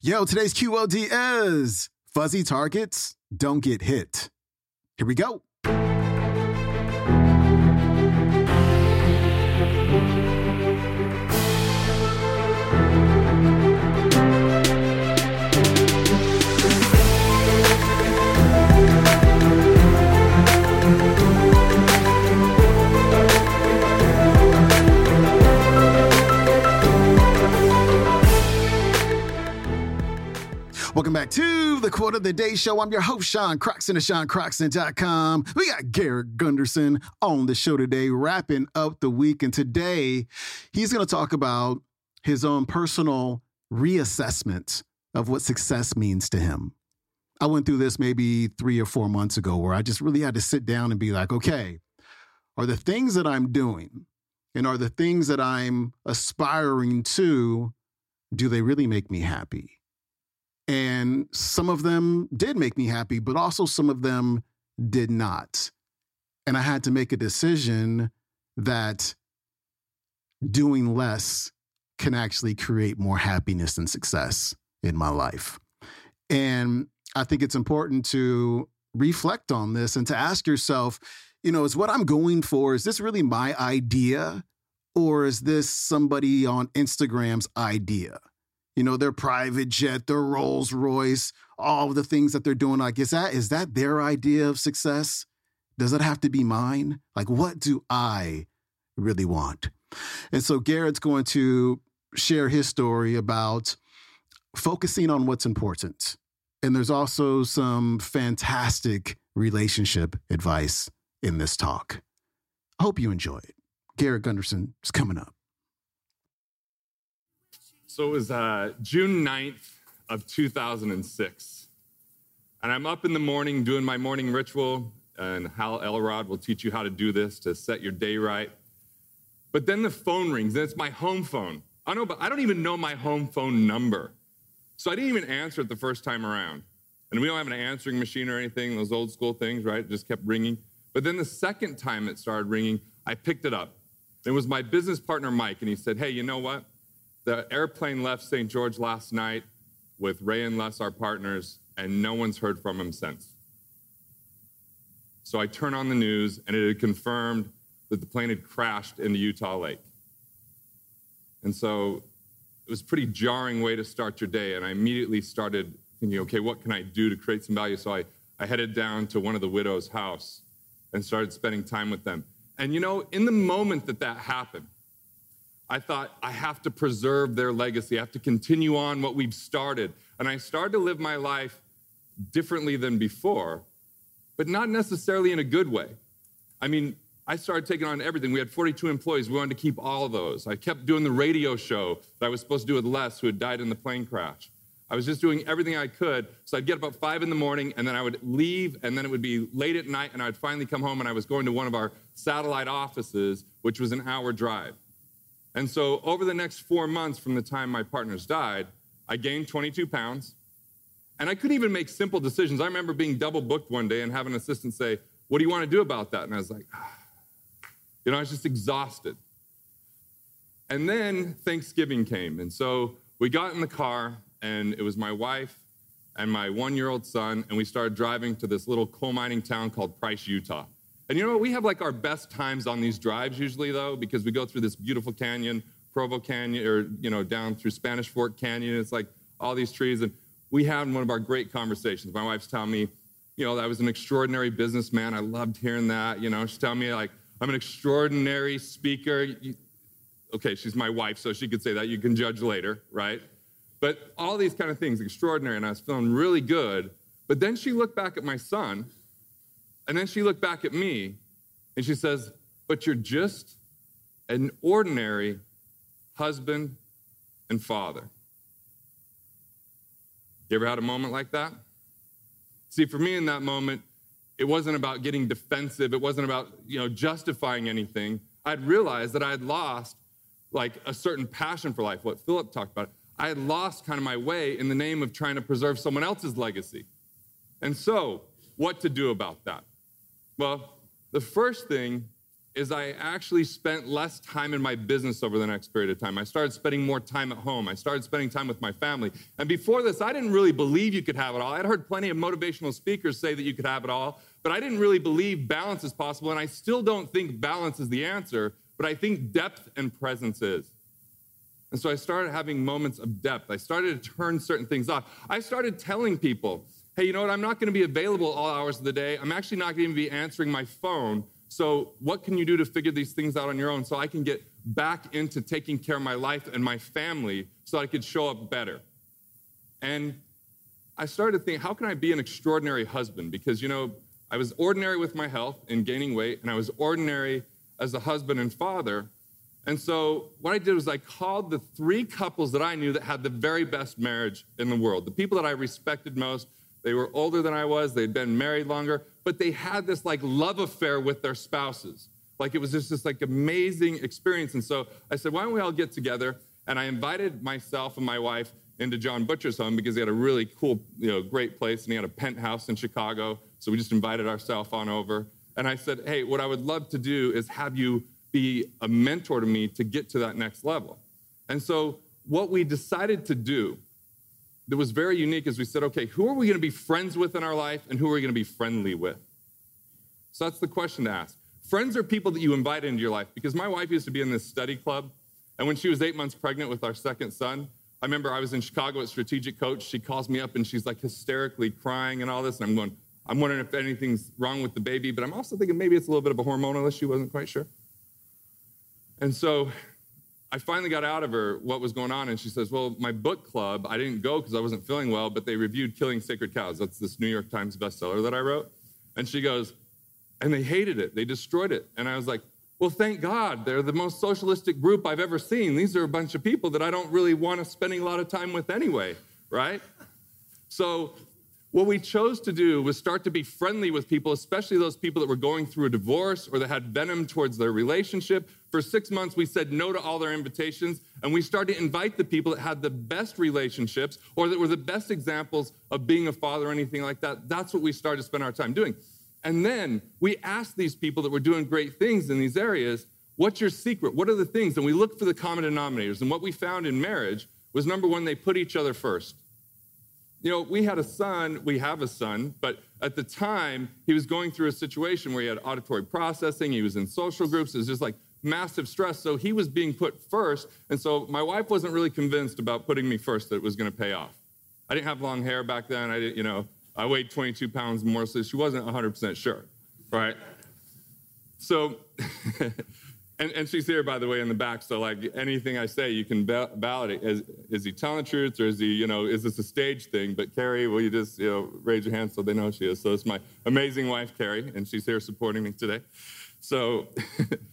Yo, today's QOD is fuzzy targets don't get hit. Here we go. Welcome back to the Quote of the Day Show. I'm your host, Sean Croxton of SeanCroxton.com. We got Garrett Gunderson on the show today, wrapping up the week. And today, he's going to talk about his own personal reassessment of what success means to him. I went through this maybe three or four months ago where I just really had to sit down and be like, okay, are the things that I'm doing and are the things that I'm aspiring to, do they really make me happy? And some of them did make me happy, but also some of them did not. And I had to make a decision that doing less can actually create more happiness and success in my life. And I think it's important to reflect on this and to ask yourself, you know, is what I'm going for, is this really my idea? Or is this somebody on Instagram's idea? You know, their private jet, their Rolls Royce, all the things that they're doing. Like, is that is that their idea of success? Does it have to be mine? Like, what do I really want? And so Garrett's going to share his story about focusing on what's important. And there's also some fantastic relationship advice in this talk. I hope you enjoy it. Garrett Gunderson is coming up. So it was uh, June 9th of 2006. And I'm up in the morning doing my morning ritual, and Hal Elrod will teach you how to do this to set your day right. But then the phone rings, and it's my home phone. I know, but I don't even know my home phone number. So I didn't even answer it the first time around. And we don't have an answering machine or anything, those old school things, right? It just kept ringing. But then the second time it started ringing, I picked it up. It was my business partner, Mike, and he said, Hey, you know what? The airplane left St. George last night with Ray and Les, our partners, and no one's heard from him since. So I turn on the news, and it had confirmed that the plane had crashed into Utah Lake. And so it was a pretty jarring way to start your day. And I immediately started thinking, okay, what can I do to create some value? So I, I headed down to one of the widows' house and started spending time with them. And you know, in the moment that that happened, I thought, I have to preserve their legacy. I have to continue on what we've started. And I started to live my life differently than before, but not necessarily in a good way. I mean, I started taking on everything. We had 42 employees. We wanted to keep all those. I kept doing the radio show that I was supposed to do with Les, who had died in the plane crash. I was just doing everything I could. So I'd get up at five in the morning, and then I would leave, and then it would be late at night, and I'd finally come home, and I was going to one of our satellite offices, which was an hour drive. And so over the next four months from the time my partners died, I gained 22 pounds. And I couldn't even make simple decisions. I remember being double booked one day and having an assistant say, What do you want to do about that? And I was like, ah. You know, I was just exhausted. And then Thanksgiving came. And so we got in the car, and it was my wife and my one year old son, and we started driving to this little coal mining town called Price, Utah. And you know what? We have like our best times on these drives usually, though, because we go through this beautiful canyon, Provo Canyon, or, you know, down through Spanish Fork Canyon. It's like all these trees. And we had one of our great conversations. My wife's telling me, you know, I was an extraordinary businessman. I loved hearing that. You know, she's telling me, like, I'm an extraordinary speaker. Okay, she's my wife, so she could say that. You can judge later, right? But all these kind of things, extraordinary. And I was feeling really good. But then she looked back at my son and then she looked back at me and she says, But you're just an ordinary husband and father. You ever had a moment like that? See, for me in that moment, it wasn't about getting defensive. It wasn't about, you know, justifying anything. I'd realized that I had lost like a certain passion for life, what Philip talked about. I had lost kind of my way in the name of trying to preserve someone else's legacy. And so, what to do about that? Well, the first thing is I actually spent less time in my business over the next period of time. I started spending more time at home. I started spending time with my family. And before this, I didn't really believe you could have it all. I'd heard plenty of motivational speakers say that you could have it all, but I didn't really believe balance is possible. And I still don't think balance is the answer, but I think depth and presence is. And so I started having moments of depth. I started to turn certain things off. I started telling people, hey, you know what? I'm not going to be available all hours of the day. I'm actually not going to be answering my phone so, what can you do to figure these things out on your own so I can get back into taking care of my life and my family so I could show up better? And I started to think, how can I be an extraordinary husband? Because, you know, I was ordinary with my health and gaining weight, and I was ordinary as a husband and father. And so, what I did was I called the three couples that I knew that had the very best marriage in the world, the people that I respected most. They were older than I was, they'd been married longer but they had this like love affair with their spouses. Like it was just this like amazing experience. And so I said, why don't we all get together? And I invited myself and my wife into John Butcher's home because he had a really cool, you know, great place and he had a penthouse in Chicago. So we just invited ourselves on over. And I said, hey, what I would love to do is have you be a mentor to me to get to that next level. And so what we decided to do that was very unique is we said, okay, who are we going to be friends with in our life and who are we going to be friendly with? So that's the question to ask. Friends are people that you invite into your life because my wife used to be in this study club. And when she was eight months pregnant with our second son, I remember I was in Chicago at Strategic Coach. She calls me up and she's like hysterically crying and all this. And I'm going, I'm wondering if anything's wrong with the baby, but I'm also thinking maybe it's a little bit of a hormonal issue. Wasn't quite sure. And so I finally got out of her what was going on, and she says, Well, my book club, I didn't go because I wasn't feeling well, but they reviewed Killing Sacred Cows. That's this New York Times bestseller that I wrote. And she goes, And they hated it, they destroyed it. And I was like, Well, thank God, they're the most socialistic group I've ever seen. These are a bunch of people that I don't really want to spending a lot of time with anyway, right? So what we chose to do was start to be friendly with people, especially those people that were going through a divorce or that had venom towards their relationship. For six months, we said no to all their invitations, and we started to invite the people that had the best relationships or that were the best examples of being a father or anything like that. That's what we started to spend our time doing. And then we asked these people that were doing great things in these areas, what's your secret? What are the things? And we looked for the common denominators. And what we found in marriage was number one, they put each other first. You know, we had a son, we have a son, but at the time, he was going through a situation where he had auditory processing, he was in social groups, it was just like massive stress. So he was being put first. And so my wife wasn't really convinced about putting me first that it was going to pay off. I didn't have long hair back then. I didn't, you know, I weighed 22 pounds more, so she wasn't 100% sure, right? So And, and, she's here, by the way, in the back. So, like anything I say, you can validate. Is, is he telling the truth, or is he, you know, is this a stage thing? But Carrie, will you just, you know, raise your hand so they know she is? So it's my amazing wife, Carrie, and she's here supporting me today. So,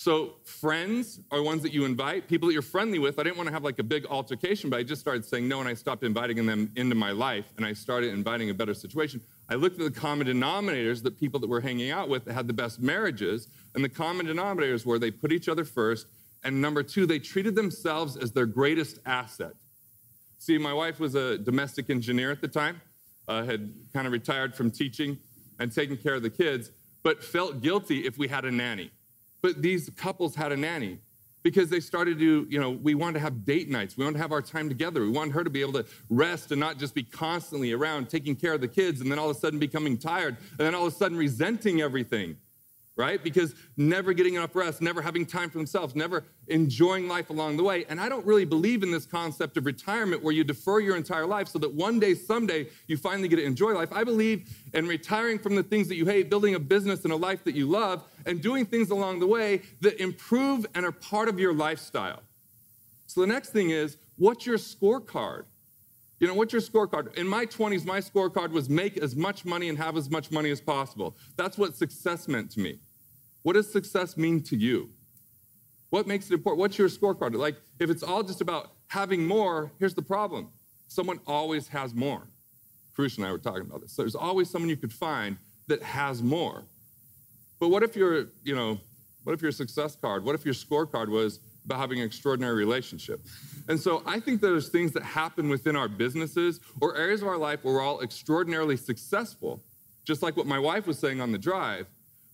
so friends are ones that you invite, people that you're friendly with. I didn't want to have like a big altercation, but I just started saying no, and I stopped inviting them into my life, and I started inviting a better situation. I looked at the common denominators, the people that we're hanging out with that had the best marriages, and the common denominators were they put each other first, and number two, they treated themselves as their greatest asset. See, my wife was a domestic engineer at the time, uh, had kind of retired from teaching and taking care of the kids, but felt guilty if we had a nanny. But these couples had a nanny because they started to, you know, we wanted to have date nights. We wanted to have our time together. We wanted her to be able to rest and not just be constantly around taking care of the kids and then all of a sudden becoming tired and then all of a sudden resenting everything right? Because never getting enough rest, never having time for themselves, never enjoying life along the way. And I don't really believe in this concept of retirement where you defer your entire life so that one day, someday, you finally get to enjoy life. I believe in retiring from the things that you hate, building a business and a life that you love, and doing things along the way that improve and are part of your lifestyle. So the next thing is, what's your scorecard? You know, what's your scorecard? In my 20s, my scorecard was make as much money and have as much money as possible. That's what success meant to me. What does success mean to you? What makes it important? What's your scorecard? Like, if it's all just about having more, here's the problem someone always has more. Karush and I were talking about this. So there's always someone you could find that has more. But what if your, you know, what if your success card, what if your scorecard was about having an extraordinary relationship? And so I think there's things that happen within our businesses or areas of our life where we're all extraordinarily successful, just like what my wife was saying on the drive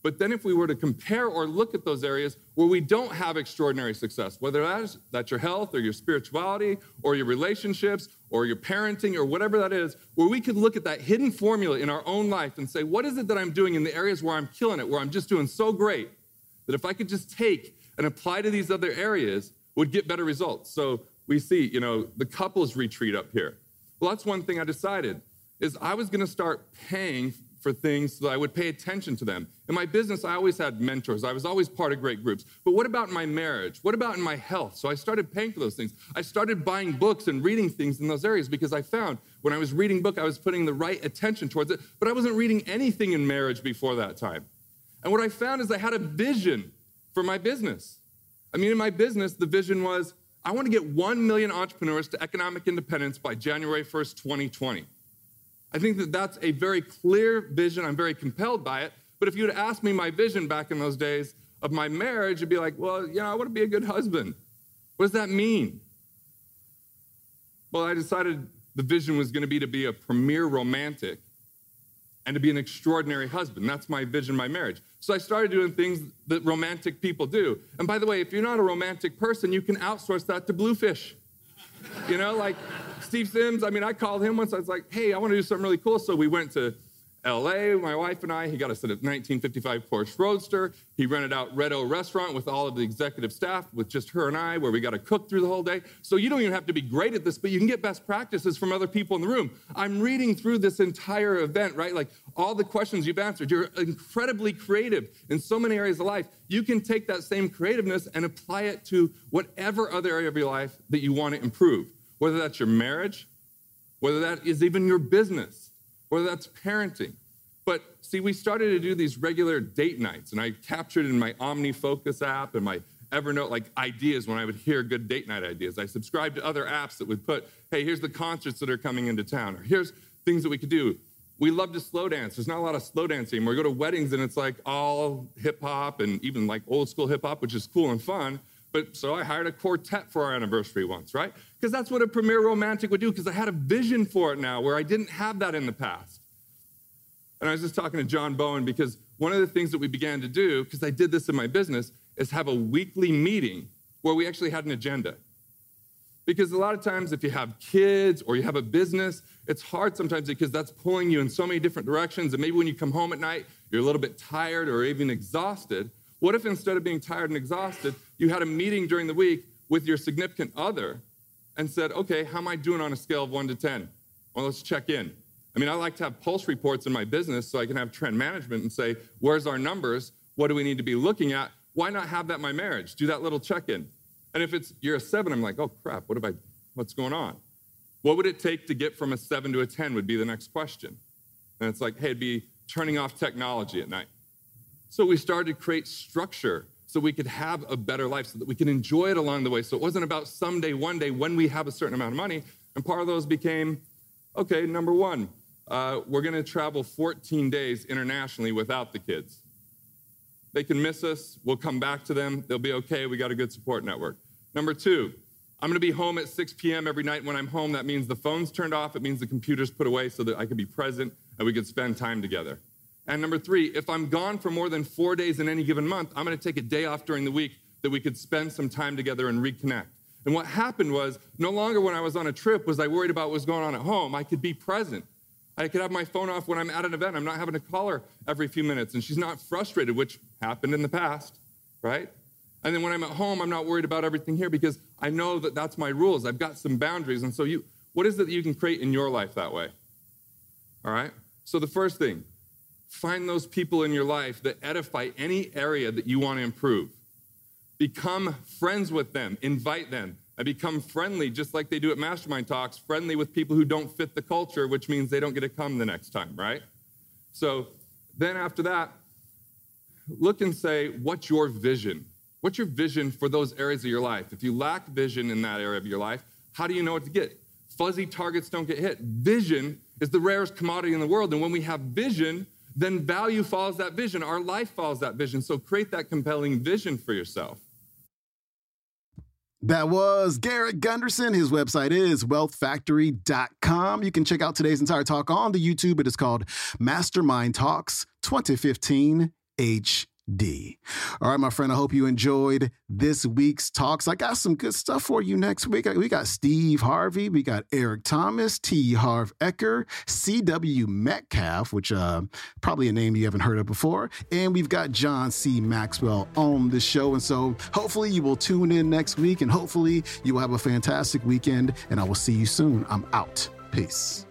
But then if we were to compare or look at those areas where we don't have extraordinary success, whether that's, that's your health or your spirituality or your relationships or your parenting or whatever that is, where we could look at that hidden formula in our own life and say, what is it that I'm doing in the areas where I'm killing it, where I'm just doing so great, that if I could just take and apply to these other areas, would get better results. So we see, you know, the couples retreat up here. Well, that's one thing I decided is I was going to start paying for things so that I would pay attention to them. In my business, I always had mentors. I was always part of great groups. But what about my marriage? What about in my health? So I started paying for those things. I started buying books and reading things in those areas because I found when I was reading book, I was putting the right attention towards it, but I wasn't reading anything in marriage before that time. And what I found is I had a vision for my business. I mean, in my business, the vision was I want to get 1 million entrepreneurs to economic independence by January 1st, 2020. I think that that's a very clear vision. I'm very compelled by it. But if you'd asked me my vision back in those days of my marriage, it'd be like, well, you know, I want to be a good husband. What does that mean? Well, I decided the vision was going to be to be a premier romantic and to be an extraordinary husband. That's my vision, my marriage. So I started doing things that romantic people do. And by the way, if you're not a romantic person, you can outsource that to Bluefish. You know, like Steve Sims, I mean, I called him once. I was like, hey, I want to do something really cool. So we went to LA, my wife and I. He got us a 1955 Porsche Roadster. He rented out Red O restaurant with all of the executive staff, with just her and I, where we got to cook through the whole day. So you don't even have to be great at this, but you can get best practices from other people in the room. I'm reading through this entire event, right? Like all the questions you've answered. You're incredibly creative in so many areas of life. You can take that same creativeness and apply it to whatever other area of your life that you want to improve whether that's your marriage, whether that is even your business, whether that's parenting. But see, we started to do these regular date nights, and I captured in my OmniFocus app and my Evernote like ideas when I would hear good date night ideas. I subscribed to other apps that would put, hey, here's the concerts that are coming into town, or here's things that we could do. We love to slow dance. There's not a lot of slow dancing. We go to weddings and it's like all hip hop and even like old school hip hop, which is cool and fun. But so I hired a quartet for our anniversary once, right? Because that's what a premier romantic would do, because I had a vision for it now where I didn't have that in the past. And I was just talking to John Bowen because one of the things that we began to do, because I did this in my business, is have a weekly meeting where we actually had an agenda. Because a lot of times, if you have kids or you have a business, it's hard sometimes because that's pulling you in so many different directions. And maybe when you come home at night, you're a little bit tired or even exhausted. What if instead of being tired and exhausted, you had a meeting during the week with your significant other and said, okay, how am I doing on a scale of one to 10? Well, let's check in. I mean, I like to have pulse reports in my business so I can have trend management and say, where's our numbers? What do we need to be looking at? Why not have that in my marriage? Do that little check in. And if it's you're a seven, I'm like, oh crap, what have I, what's going on? What would it take to get from a seven to a 10 would be the next question. And it's like, hey, it'd be turning off technology at night. So we started to create structure so we could have a better life, so that we can enjoy it along the way. So it wasn't about someday, one day, when we have a certain amount of money. And part of those became okay, number one, uh, we're going to travel 14 days internationally without the kids. They can miss us. We'll come back to them. They'll be okay. We got a good support network. Number two, I'm going to be home at 6 p.m. every night. When I'm home, that means the phone's turned off. It means the computer's put away so that I can be present and we can spend time together. And number three, if I'm gone for more than four days in any given month, I'm going to take a day off during the week that we could spend some time together and reconnect. And what happened was, no longer when I was on a trip was I worried about what was going on at home. I could be present. I could have my phone off when I'm at an event. I'm not having to call her every few minutes, and she's not frustrated, which happened in the past, right? And then when I'm at home, I'm not worried about everything here because I know that that's my rules. I've got some boundaries. And so, you, what is it that you can create in your life that way? All right? So, the first thing, Find those people in your life that edify any area that you want to improve. Become friends with them, invite them, and become friendly, just like they do at Mastermind Talks, friendly with people who don't fit the culture, which means they don't get to come the next time, right? So then after that, look and say, what's your vision? What's your vision for those areas of your life? If you lack vision in that area of your life, how do you know what to get? Fuzzy targets don't get hit. Vision is the rarest commodity in the world. And when we have vision, then value follows that vision. Our life follows that vision. So create that compelling vision for yourself. That was Garrett Gunderson. His website is wealthfactory.com. You can check out today's entire talk on the YouTube. It is called Mastermind Talks 2015 D. All right, my friend, I hope you enjoyed this week's talks. I got some good stuff for you next week. We got Steve Harvey, we got Eric Thomas, T. Harv Eker, C.W. Metcalf, which uh, probably a name you haven't heard of before, and we've got John C. Maxwell on the show. And so hopefully you will tune in next week, and hopefully you will have a fantastic weekend, and I will see you soon. I'm out. Peace.